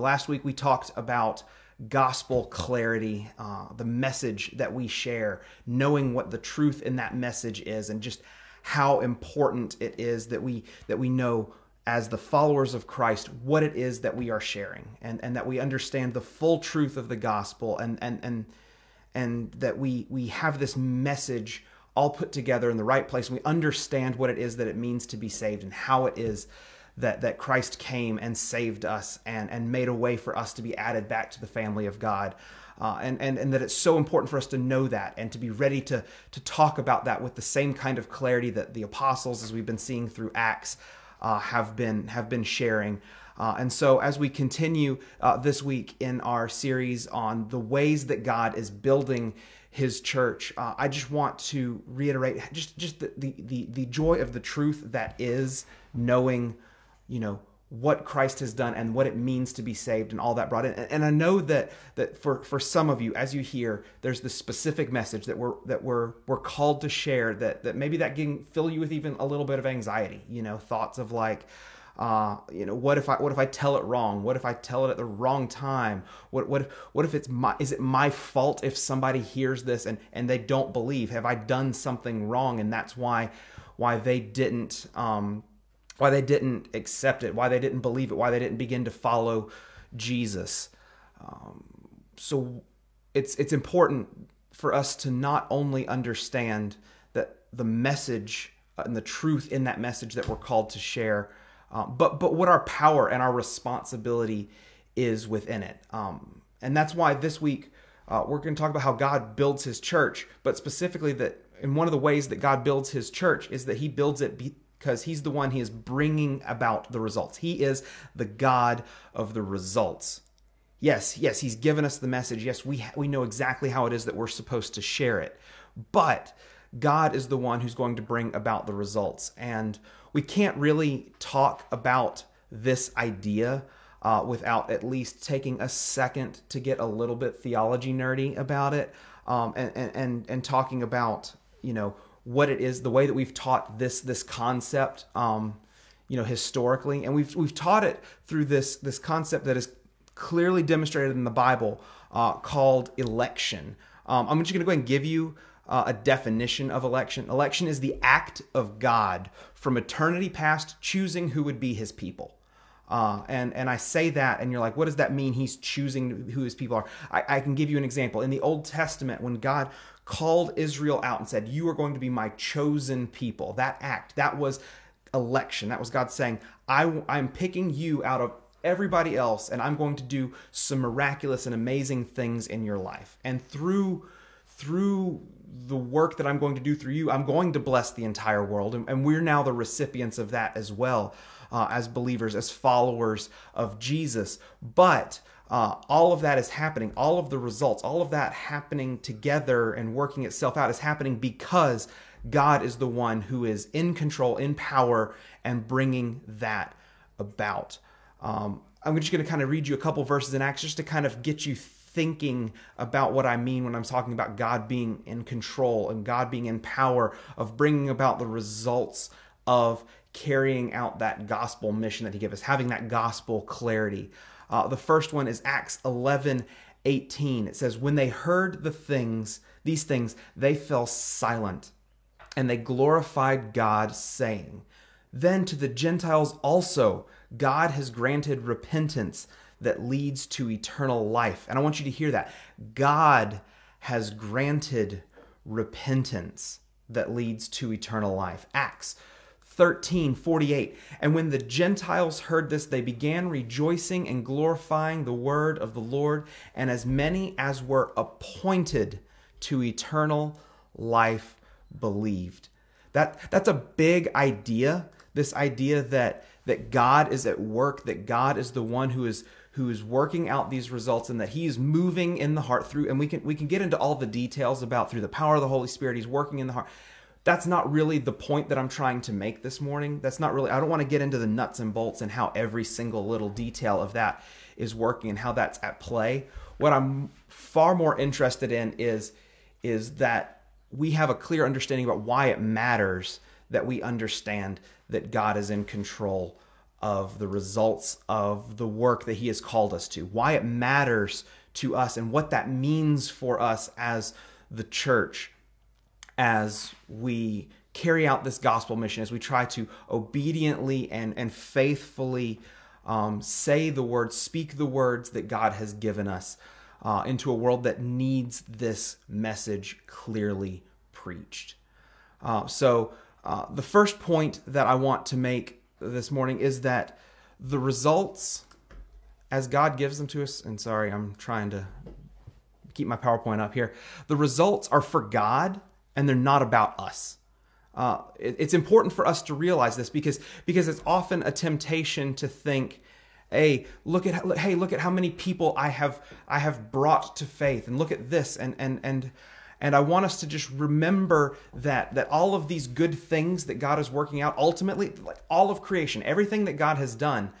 Last week we talked about gospel clarity, uh, the message that we share, knowing what the truth in that message is, and just how important it is that we that we know as the followers of Christ what it is that we are sharing, and and that we understand the full truth of the gospel, and and and and that we we have this message all put together in the right place, and we understand what it is that it means to be saved, and how it is that that Christ came and saved us and and made a way for us to be added back to the family of God. Uh, and, and, and that it's so important for us to know that and to be ready to, to talk about that with the same kind of clarity that the apostles, as we've been seeing through Acts, uh, have been have been sharing. Uh, and so, as we continue uh, this week in our series on the ways that God is building His church, uh, I just want to reiterate just just the, the the the joy of the truth that is knowing you know what Christ has done and what it means to be saved and all that brought in. And I know that that for for some of you, as you hear, there's this specific message that we're that we're we're called to share that that maybe that can fill you with even a little bit of anxiety. You know, thoughts of like. Uh, you know, what if I what if I tell it wrong? What if I tell it at the wrong time? What what if, what if it's my is it my fault if somebody hears this and and they don't believe? Have I done something wrong and that's why why they didn't um, why they didn't accept it, why they didn't believe it, why they didn't begin to follow Jesus. Um, so it's it's important for us to not only understand that the message and the truth in that message that we're called to share, uh, but but what our power and our responsibility is within it. Um, and that's why this week uh, we're going to talk about how God builds His church, but specifically that. in one of the ways that God builds his church is that he builds it be- because he's the one he is bringing about the results. He is the God of the results. Yes, yes, he's given us the message. Yes, we ha- we know exactly how it is that we're supposed to share it. But God is the one who's going to bring about the results. And we can't really talk about this idea uh, without at least taking a second to get a little bit theology nerdy about it um, and, and, and talking about, you know, what it is, the way that we've taught this this concept, um, you know, historically, and we've we've taught it through this this concept that is clearly demonstrated in the Bible uh, called election. Um, I'm just going to go ahead and give you uh, a definition of election. Election is the act of God from eternity past choosing who would be His people. Uh, and and I say that, and you're like, what does that mean? He's choosing who his people are. I, I, can give you an example. In the Old Testament, when God called Israel out and said, You are going to be my chosen people. That act, that was election. That was God saying, I, I'm picking you out of everybody else, and I'm going to do some miraculous and amazing things in your life. And through through the work that I'm going to do through you, I'm going to bless the entire world. And, and we're now the recipients of that as well, uh, as believers, as followers of Jesus. But uh, all of that is happening, all of the results, all of that happening together and working itself out is happening because God is the one who is in control, in power, and bringing that about. Um, I'm just going to kind of read you a couple verses in Acts just to kind of get you thinking about what I mean when I'm talking about God being in control and God being in power of bringing about the results of carrying out that gospel mission that He gave us, having that gospel clarity. Uh, the first one is Acts 11 18. It says, When they heard the things, these things, they fell silent and they glorified God, saying, Then to the Gentiles also, God has granted repentance that leads to eternal life. And I want you to hear that. God has granted repentance that leads to eternal life. Acts 13 48 and when the gentiles heard this they began rejoicing and glorifying the word of the lord and as many as were appointed to eternal life believed. That that's a big idea this idea that that god is at work that god is the one who is who is working out these results and that he is moving in the heart through and we can we can get into all the details about through the power of the holy spirit he's working in the heart that's not really the point that I'm trying to make this morning. That's not really, I don't want to get into the nuts and bolts and how every single little detail of that is working and how that's at play. What I'm far more interested in is, is that we have a clear understanding about why it matters that we understand that God is in control of the results of the work that He has called us to, why it matters to us, and what that means for us as the church as we carry out this gospel mission, as we try to obediently and, and faithfully um, say the words, speak the words that God has given us uh, into a world that needs this message clearly preached. Uh, so, uh, the first point that I want to make this morning is that the results, as God gives them to us, and sorry, I'm trying to keep my PowerPoint up here, the results are for God and they're not about us. Uh, it, it's important for us to realize this because because it's often a temptation to think, hey, look at hey, look at how many people I have I have brought to faith, and look at this, and and and and I want us to just remember that that all of these good things that God is working out, ultimately, like all of creation, everything that God has done,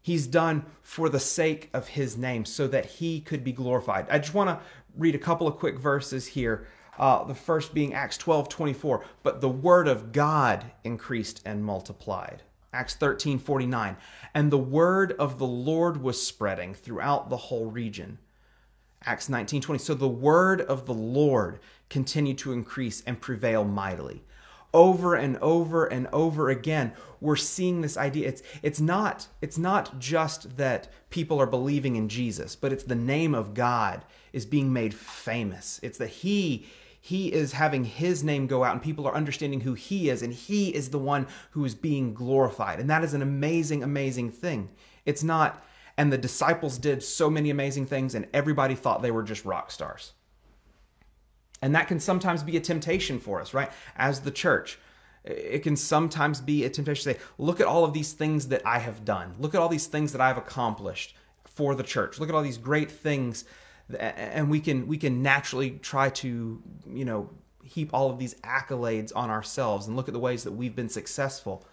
He's done for the sake of His name, so that He could be glorified. I just want to read a couple of quick verses here uh, the first being Acts 12 24. But the word of God increased and multiplied. Acts 13 49. And the word of the Lord was spreading throughout the whole region. Acts 19 20. So the word of the Lord continued to increase and prevail mightily. Over and over and over again, we're seeing this idea. It's it's not it's not just that people are believing in Jesus, but it's the name of God is being made famous. It's that He he is having his name go out and people are understanding who he is and he is the one who is being glorified. And that is an amazing amazing thing. It's not and the disciples did so many amazing things and everybody thought they were just rock stars. And that can sometimes be a temptation for us right? As the church it can sometimes be a temptation to say look at all of these things that i have done. Look at all these things that i've accomplished for the church. Look at all these great things and we can we can naturally try to you know heap all of these accolades on ourselves and look at the ways that we've been successful.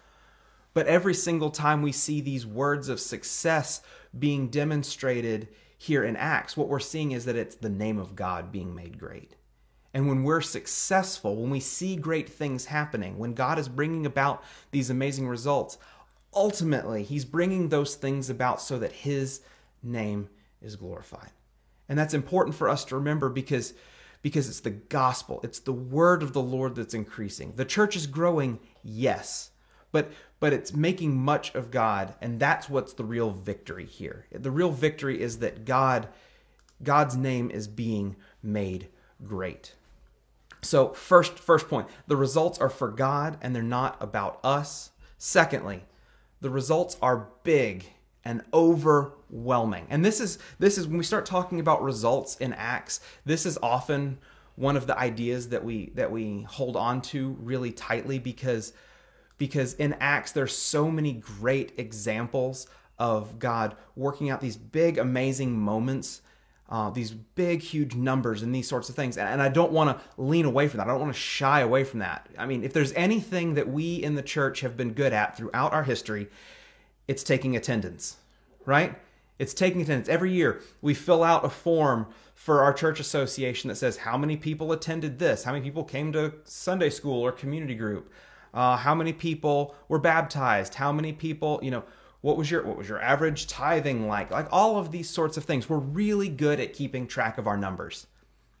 But every single time we see these words of success being demonstrated here in acts what we're seeing is that it's the name of god being made great. And when we're successful when we see great things happening when god is bringing about these amazing results ultimately he's bringing those things about so that his name is glorified and that's important for us to remember because because it's the gospel, it's the word of the Lord that's increasing. The church is growing, yes, but but it's making much of God, and that's what's the real victory here. The real victory is that God God's name is being made great. So, first first point, the results are for God and they're not about us. Secondly, the results are big and overwhelming. And this is this is when we start talking about results in acts, this is often one of the ideas that we that we hold on to really tightly because because in acts there's so many great examples of God working out these big amazing moments uh, these big, huge numbers and these sorts of things. And, and I don't want to lean away from that. I don't want to shy away from that. I mean, if there's anything that we in the church have been good at throughout our history, it's taking attendance, right? It's taking attendance. Every year we fill out a form for our church association that says how many people attended this, how many people came to Sunday school or community group, uh, how many people were baptized, how many people, you know, what was your what was your average tithing like? Like all of these sorts of things. We're really good at keeping track of our numbers.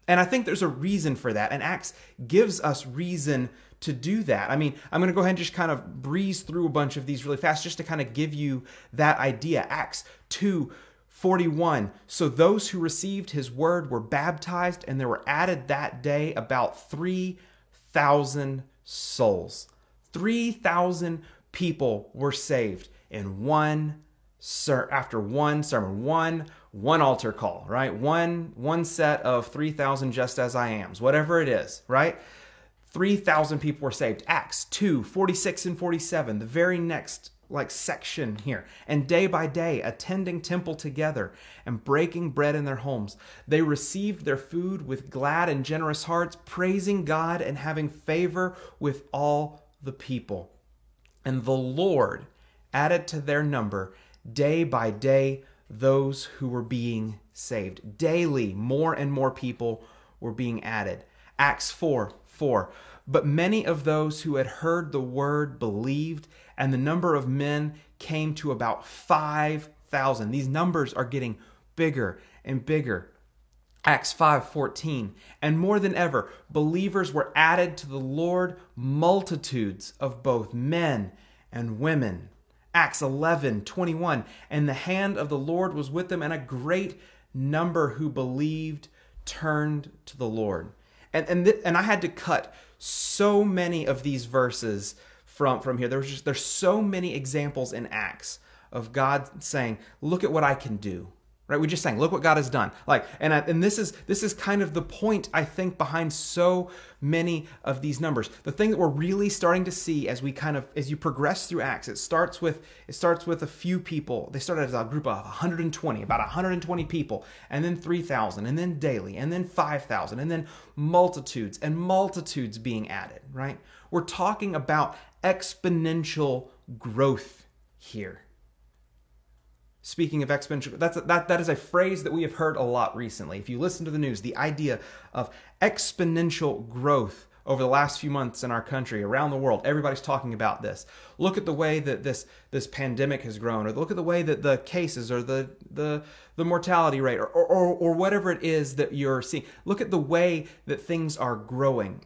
And I think there's a reason for that. And Acts gives us reason to do that. I mean, I'm going to go ahead and just kind of breeze through a bunch of these really fast just to kind of give you that idea. Acts 2 41. So those who received his word were baptized, and there were added that day about 3,000 souls. 3,000 people were saved in one ser- after one sermon, one one altar call, right? One one set of 3,000 just as I am's, whatever it is, right? 3,000 people were saved. Acts 2, 46 and 47, the very next like section here. And day by day, attending temple together and breaking bread in their homes, they received their food with glad and generous hearts, praising God and having favor with all the people. And the Lord added to their number day by day those who were being saved. Daily, more and more people were being added. Acts 4 4. But many of those who had heard the word believed, and the number of men came to about 5,000. These numbers are getting bigger and bigger. Acts 5:14 and more than ever believers were added to the Lord multitudes of both men and women Acts 11:21 and the hand of the Lord was with them and a great number who believed turned to the Lord and and th- and I had to cut so many of these verses from from here. There's just there's so many examples in Acts of God saying look at what I can do right? We just saying look what god has done. Like and I, and this is this is kind of the point i think behind so many of these numbers. The thing that we're really starting to see as we kind of as you progress through acts it starts with it starts with a few people. They started as a group of 120 about 120 people and then 3000 and then daily and then 5000 and then multitudes and multitudes being added right? We're talking about exponential growth here Speaking of exponential, that's a, that that is a phrase that we have heard a lot recently. If you listen to the news, the idea of exponential growth over the last few months in our country, around the world, everybody's talking about this. Look at the way that this this pandemic has grown, or look at the way that the cases, or the the the mortality rate, or or, or whatever it is that you're seeing. Look at the way that things are growing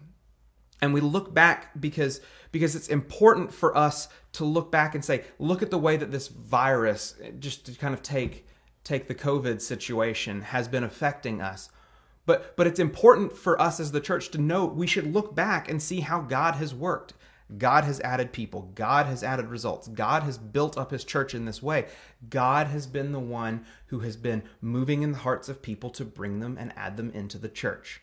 and we look back because because it's important for us to look back and say look at the way that this virus just to kind of take take the covid situation has been affecting us. But but it's important for us as the church to know we should look back and see how god has worked. God has added people. God has added results. God has built up his church in this way. God has been the one who has been moving in the hearts of people to bring them and add them into the church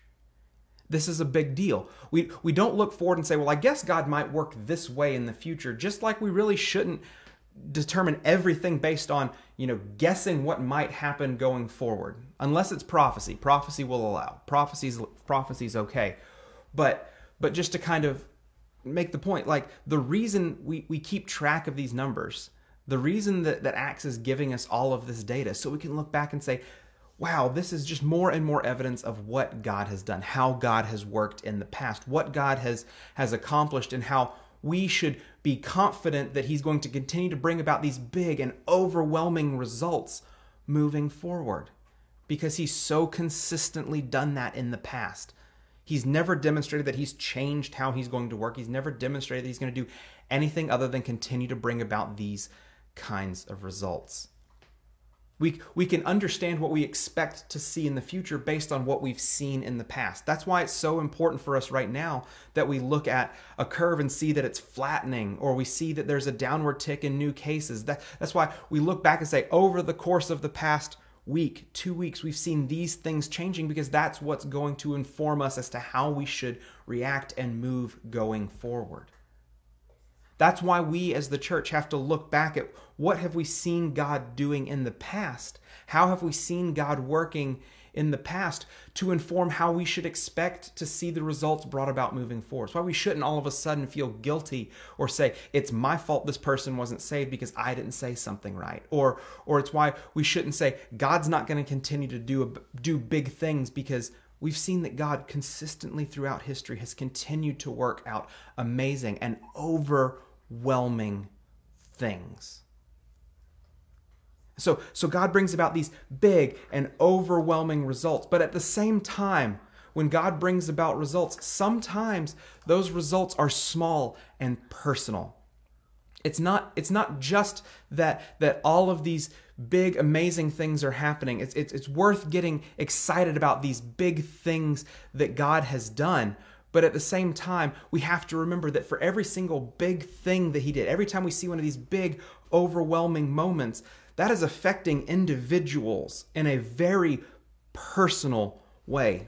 this is a big deal. We we don't look forward and say, well, I guess God might work this way in the future, just like we really shouldn't determine everything based on, you know, guessing what might happen going forward. Unless it's prophecy. Prophecy will allow. Prophecy's prophecy's okay. But but just to kind of make the point, like the reason we, we keep track of these numbers, the reason that, that Acts is giving us all of this data, so we can look back and say, wow, this is just more and more evidence of what God has done, how God has worked in the past, what God has has accomplished and how we should be confident that he's going to continue to bring about these big and overwhelming results moving forward because he's so consistently done that in the past. He's never demonstrated that he's changed how he's going to work. He's never demonstrated that he's going to do anything other than continue to bring about these kinds of results. We, we can understand what we expect to see in the future based on what we've seen in the past. That's why it's so important for us right now that we look at a curve and see that it's flattening or we see that there's a downward tick in new cases. That, that's why we look back and say, over the course of the past week, two weeks, we've seen these things changing because that's what's going to inform us as to how we should react and move going forward. That's why we as the church have to look back at what have we seen God doing in the past? How have we seen God working in the past to inform how we should expect to see the results brought about moving forward. It's why we shouldn't all of a sudden feel guilty or say it's my fault this person wasn't saved because I didn't say something right. Or or it's why we shouldn't say God's not going to continue to do do big things because we've seen that God consistently throughout history has continued to work out amazing and overwhelming things. So, so God brings about these big and overwhelming results. But at the same time, when God brings about results, sometimes those results are small and personal. It's not, it's not just that, that all of these big, amazing things are happening. It's, it's, it's worth getting excited about these big things that God has done. But at the same time, we have to remember that for every single big thing that He did, every time we see one of these big, overwhelming moments, that is affecting individuals in a very personal way.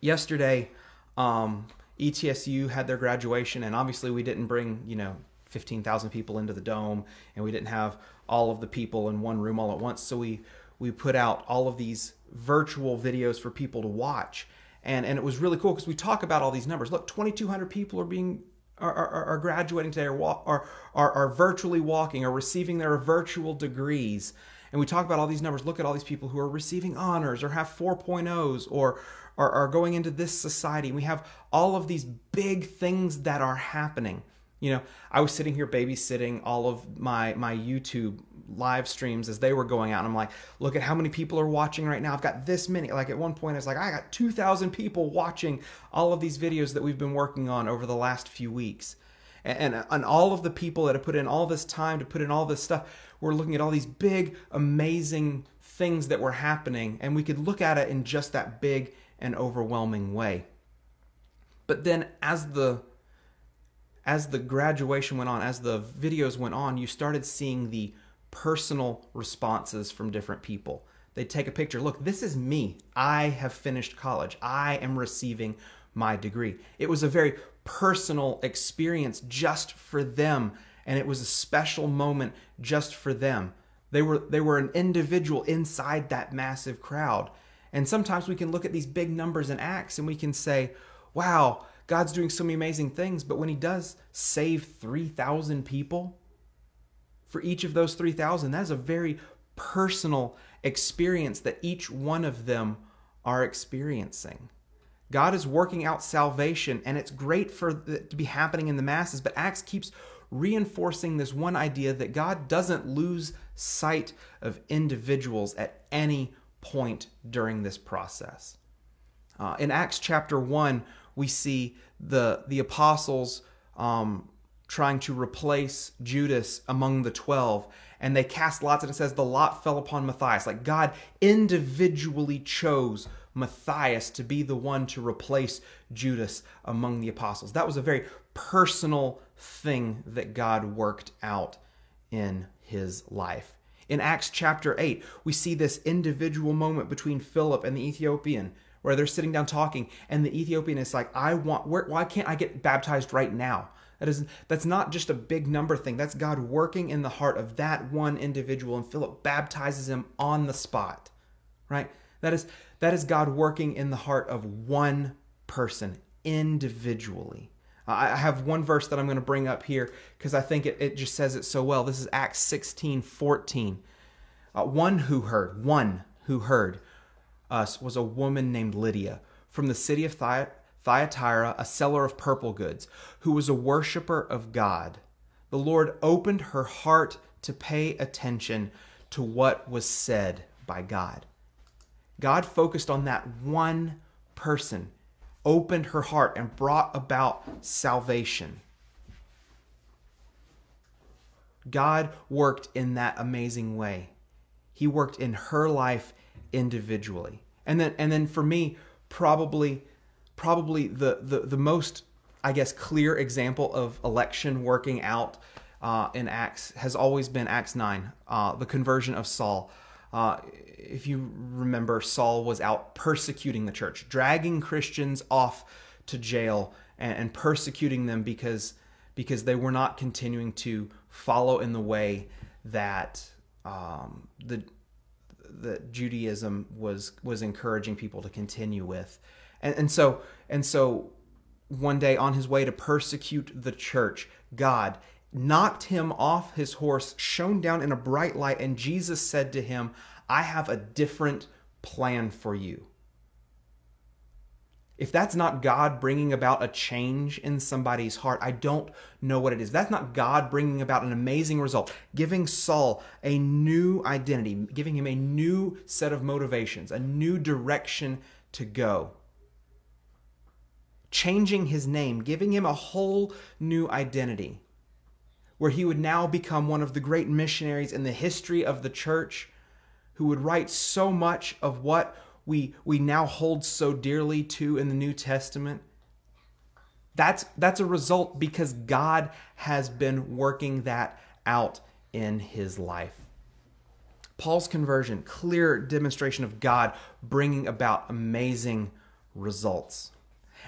Yesterday, um, ETSU had their graduation, and obviously we didn't bring, you know, 15,000 people into the dome, and we didn't have all of the people in one room all at once. So we we put out all of these virtual videos for people to watch, and and it was really cool because we talk about all these numbers. Look, 2,200 people are being are, are, are graduating today or, are, are, are virtually walking or receiving their virtual degrees. And we talk about all these numbers. Look at all these people who are receiving honors or have 4.0s or are, are going into this society. We have all of these big things that are happening. You know, I was sitting here babysitting all of my my YouTube live streams as they were going out. And I'm like, look at how many people are watching right now. I've got this many. Like at one point, I was like, I got 2,000 people watching all of these videos that we've been working on over the last few weeks. And, and, and all of the people that have put in all this time to put in all this stuff, we're looking at all these big, amazing things that were happening. And we could look at it in just that big and overwhelming way. But then as the as the graduation went on, as the videos went on, you started seeing the personal responses from different people. They take a picture. Look, this is me. I have finished college. I am receiving my degree. It was a very personal experience just for them, and it was a special moment just for them. They were they were an individual inside that massive crowd. And sometimes we can look at these big numbers and Acts and we can say, "Wow, God's doing so many amazing things." But when he does save 3,000 people, for each of those 3,000. That is a very personal experience that each one of them are experiencing. God is working out salvation, and it's great for it to be happening in the masses, but Acts keeps reinforcing this one idea that God doesn't lose sight of individuals at any point during this process. Uh, in Acts chapter 1, we see the, the apostles um, trying to replace Judas among the 12 and they cast lots and it says the lot fell upon Matthias. Like God individually chose Matthias to be the one to replace Judas among the apostles. That was a very personal thing that God worked out in his life. In Acts chapter 8 we see this individual moment between Philip and the Ethiopian where they're sitting down talking and the Ethiopian is like I want where, why can't I get baptized right now that is that's not just a big number thing. That's God working in the heart of that one individual and Philip baptizes him on the spot. Right? That is that is God working in the heart of one person individually. I have one verse that I'm going to bring up here because I think it, it just says it so well. This is Acts 16 14. Uh, one who heard, one who heard us was a woman named Lydia from the city of Thyatira Thyatira, a seller of purple goods, who was a worshiper of God. The Lord opened her heart to pay attention to what was said by God. God focused on that one person, opened her heart, and brought about salvation. God worked in that amazing way. He worked in her life individually. And then and then for me, probably probably the, the, the most, I guess, clear example of election working out uh, in Acts has always been Acts 9, uh, the conversion of Saul. Uh, if you remember, Saul was out persecuting the church, dragging Christians off to jail and, and persecuting them because, because they were not continuing to follow in the way that um, the that Judaism was was encouraging people to continue with. And, and so and so one day on his way to persecute the church, God knocked him off his horse, shone down in a bright light, and Jesus said to him, I have a different plan for you. If that's not God bringing about a change in somebody's heart, I don't know what it is. That's not God bringing about an amazing result, giving Saul a new identity, giving him a new set of motivations, a new direction to go changing his name, giving him a whole new identity, where he would now become one of the great missionaries in the history of the church who would write so much of what we, we now hold so dearly to in the New Testament. That's, that's a result because God has been working that out in his life. Paul's conversion, clear demonstration of God bringing about amazing results.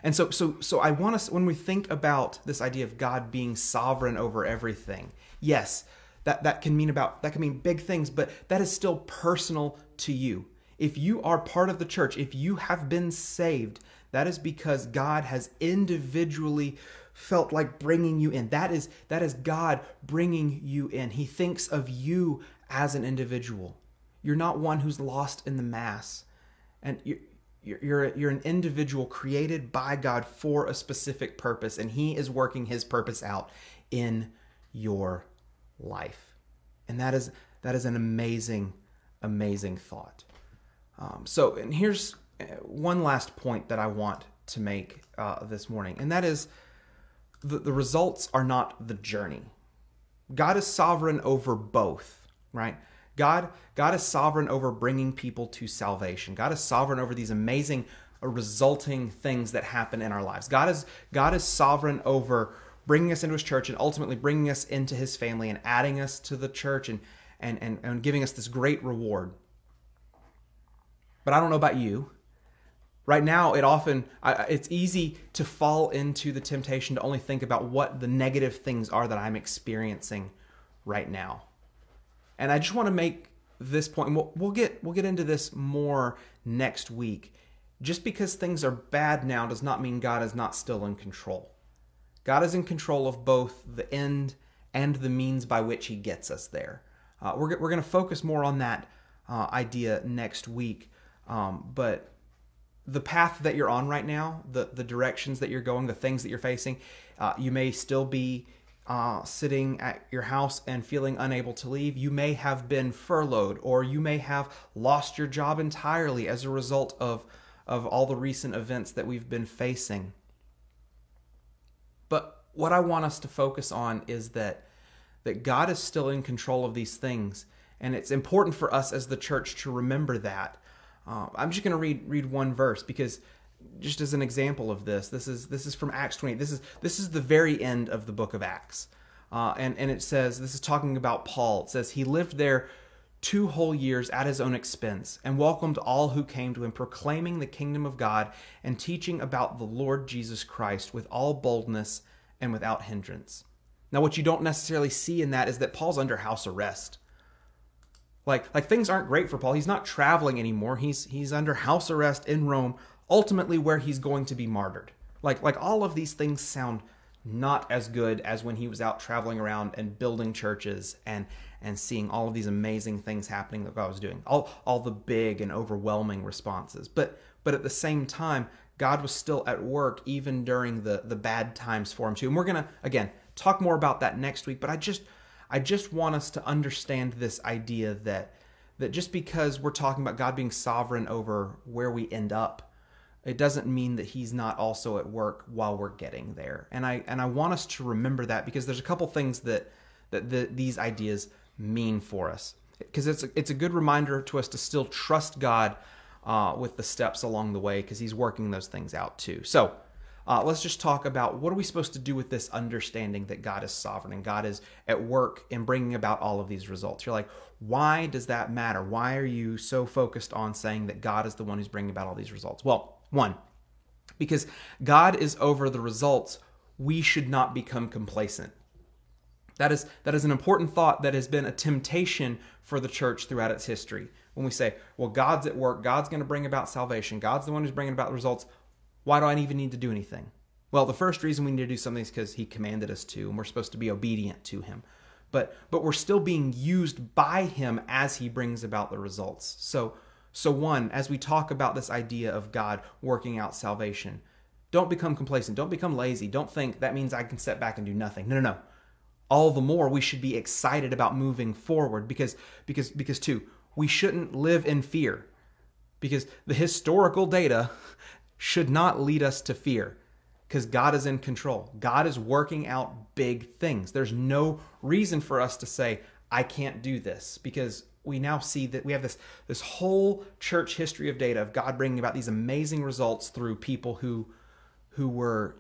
And so, so, so I want us when we think about this idea of God being sovereign over everything. Yes, that that can mean about that can mean big things, but that is still personal to you. If you are part of the church, if you have been saved, that is because God has individually felt like bringing you in. That is that is God bringing you in. He thinks of you as an individual. You're not one who's lost in the mass. And you you're, you're, you're an individual created by God for a specific purpose, and He is working His purpose out in your life. And that is that is an amazing, amazing thought. Um, so, and here's uh, one last point that I want to make uh, this morning, and that is the, the results are not the journey. God is sovereign over both, right? God, God is sovereign over bringing people to salvation. God is sovereign over these amazing uh, resulting things that happen in our lives. God is God is sovereign over bringing us into His church and ultimately bringing us into His family and adding us to the church and and and, and giving us this great reward. But I don't know about you. Right now, it often it's easy to fall into the temptation to only think about what the negative things are that I'm experiencing right now. And I just want to make this point. We'll, we'll get we'll get into this more next week. Just because things are bad now does not mean God is not still in control. God is in control of both the end and the means by which He gets us there. Uh, we're we're going to focus more on that uh, idea next week. Um, but the path that you're on right now, the the directions that you're going, the things that you're facing, uh, you may still be uh, sitting at your house and feeling unable to leave. You may have been furloughed, or you may have lost your job entirely as a result of of all the recent events that we've been facing. But what I want us to focus on is that that God is still in control of these things, and it's important for us as the church to remember that. Uh, I'm just going to read read one verse because just as an example of this, this is this is from Acts 20. This is this is the very end of the book of Acts, uh, and and it says this is talking about Paul. It says he lived there two whole years at his own expense and welcomed all who came to him, proclaiming the kingdom of God and teaching about the Lord Jesus Christ with all boldness and without hindrance. Now, what you don't necessarily see in that is that Paul's under house arrest. Like, like things aren't great for Paul. He's not traveling anymore. He's he's under house arrest in Rome, ultimately where he's going to be martyred. Like like all of these things sound not as good as when he was out traveling around and building churches and and seeing all of these amazing things happening that God was doing. All all the big and overwhelming responses. But but at the same time, God was still at work even during the the bad times for him too. And we're gonna again talk more about that next week. But I just I just want us to understand this idea that that just because we're talking about God being sovereign over where we end up, it doesn't mean that he's not also at work while we're getting there. And I and I want us to remember that because there's a couple things that that the, these ideas mean for us. Because it's a, it's a good reminder to us to still trust God uh, with the steps along the way because He's working those things out too. So uh, let's just talk about what are we supposed to do with this understanding that God is sovereign and God is at work in bringing about all of these results. You're like, why does that matter? Why are you so focused on saying that God is the one who's bringing about all these results? Well, one, because God is over the results, we should not become complacent. That is, that is an important thought that has been a temptation for the church throughout its history. When we say, well, God's at work, God's going to bring about salvation, God's the one who's bringing about the results, why do I even need to do anything? Well, the first reason we need to do something is because he commanded us to, and we're supposed to be obedient to him. But but we're still being used by him as he brings about the results. So so one, as we talk about this idea of God working out salvation, don't become complacent, don't become lazy, don't think that means I can sit back and do nothing. No, no, no. All the more we should be excited about moving forward because because because two, we shouldn't live in fear. Because the historical data should not lead us to fear because God is in control. God is working out big things. There's no reason for us to say, I can't do this because we now see that we have this this whole church history of data of God bringing about these amazing results through people who who were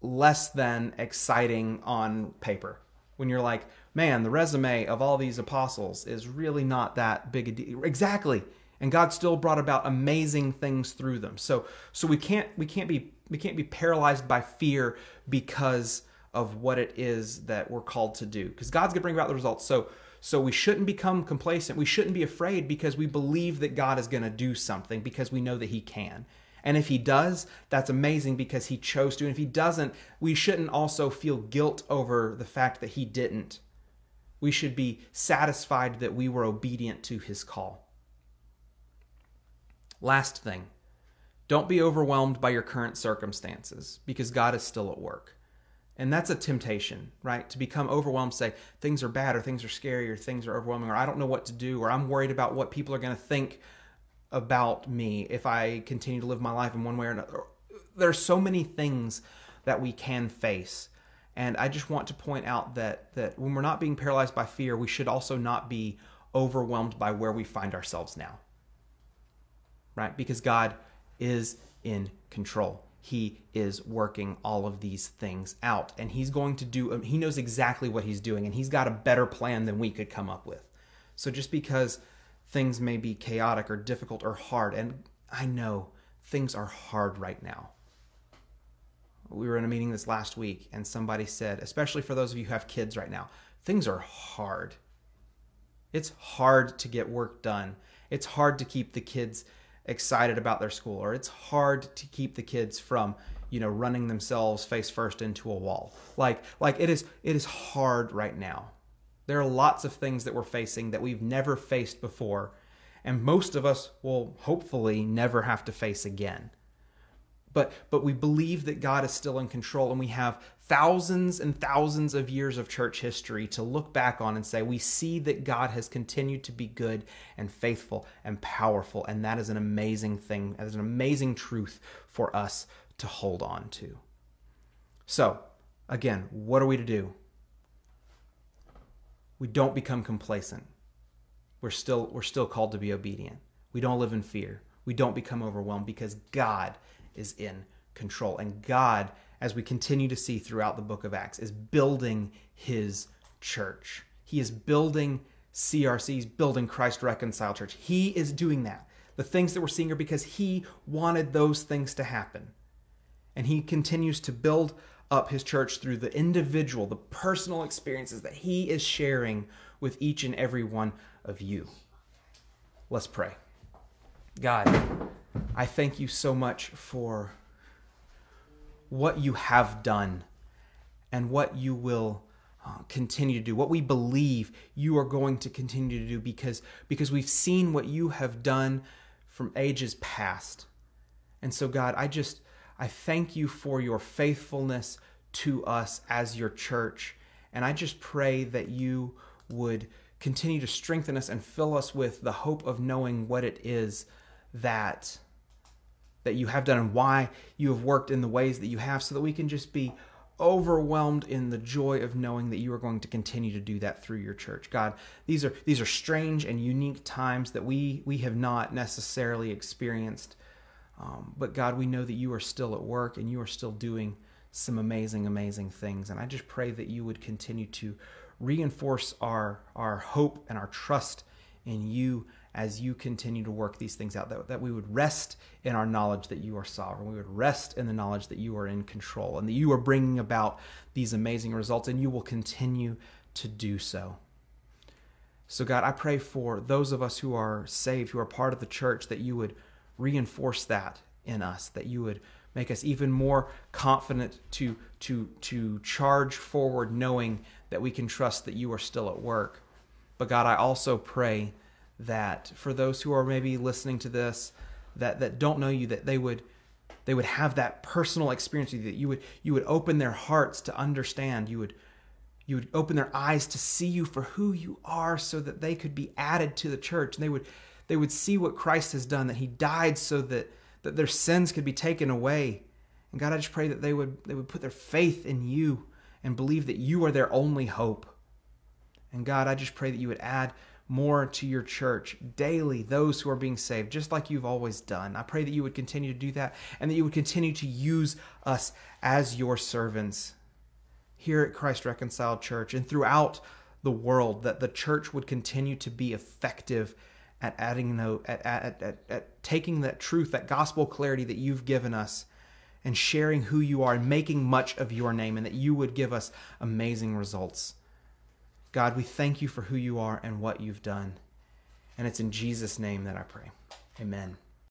less than exciting on paper. When you're like, man, the resume of all these apostles is really not that big a deal. Exactly and God still brought about amazing things through them. So so we can't we can't be we can't be paralyzed by fear because of what it is that we're called to do because God's to bring about the results. So so we shouldn't become complacent. We shouldn't be afraid because we believe that God is going to do something because we know that he can. And if he does, that's amazing because he chose to. And if he doesn't, we shouldn't also feel guilt over the fact that he didn't. We should be satisfied that we were obedient to his call. Last thing don't be overwhelmed by your current circumstances because God is still at work. And that's a temptation, right? To become overwhelmed, say things are bad or things are scary or things are overwhelming or I don't know what to do or I'm worried about what people are going to think about me if I continue to live my life in one way or another. There are so many things that we can face. And I just want to point out that that when we're not being paralyzed by fear, we should also not be overwhelmed by where we find ourselves now. Right? Because God is in control he is working all of these things out. And he's going to do um, he knows exactly what he's doing and he's got a better plan than we could come up with. So just because things may be chaotic or difficult or hard and i know things are hard right now. We were in a meeting this last week and somebody said especially for those of you who have kids right now things are hard. It's hard to get work done. It's hard to keep the kids excited about their school or it's hard to keep the kids from you know running themselves face first into a wall. Like like it is it is hard right now. There are lots of things that we're facing that we've never faced before and most of us will hopefully never have to face again but but we believe that God is still in control and we have thousands and thousands of years of church history to look back on and say we see that God has continued to be good and faithful and powerful and that is an amazing thing that is an amazing truth for us to hold on to. So again what are we to do? We don't become complacent. We're still we're still called to be obedient. We don't live in fear. We don't become overwhelmed because God is in control and God as we continue to see throughout the book of Acts, is building his church. He is building CRC's building Christ Reconciled Church. He is doing that. The things that we're seeing are because he wanted those things to happen. And he continues to build up his church through the individual, the personal experiences that he is sharing with each and every one of you. Let's pray. God, I thank you so much for what you have done and what you will uh, continue to do what we believe you are going to continue to do because because we've seen what you have done from ages past. And so god i just i thank you for your faithfulness to us as your church. And i just pray that you would continue to strengthen us and fill us with the hope of knowing what it is that that you have done and why you have worked in the ways that you have so that we can just be overwhelmed in the joy of knowing that you are going to continue to do that through your church. God these are these are strange and unique times that we we have not necessarily experienced. Um, but god we know that you are still at work and you are still doing some amazing amazing things. And i just pray that you would continue to reinforce our our hope and our trust in you as you continue to work these things out, that, that we would rest in our knowledge that you are sovereign. We would rest in the knowledge that you are in control and that you are bringing about these amazing results, and you will continue to do so. So, God, I pray for those of us who are saved, who are part of the church, that you would reinforce that in us, that you would make us even more confident to, to, to charge forward, knowing that we can trust that you are still at work. But, God, I also pray that for those who are maybe listening to this that that don't know you that they would they would have that personal experience with you that you would you would open their hearts to understand you would you would open their eyes to see you for who you are so that they could be added to the church. And they would they would see what Christ has done that he died so that that their sins could be taken away. And God I just pray that they would they would put their faith in you and believe that you are their only hope. And God I just pray that you would add more to your church daily, those who are being saved, just like you've always done. I pray that you would continue to do that and that you would continue to use us as your servants here at Christ Reconciled Church and throughout the world, that the church would continue to be effective at adding no at, at, at, at taking that truth, that gospel clarity that you've given us and sharing who you are and making much of your name and that you would give us amazing results. God, we thank you for who you are and what you've done. And it's in Jesus' name that I pray. Amen.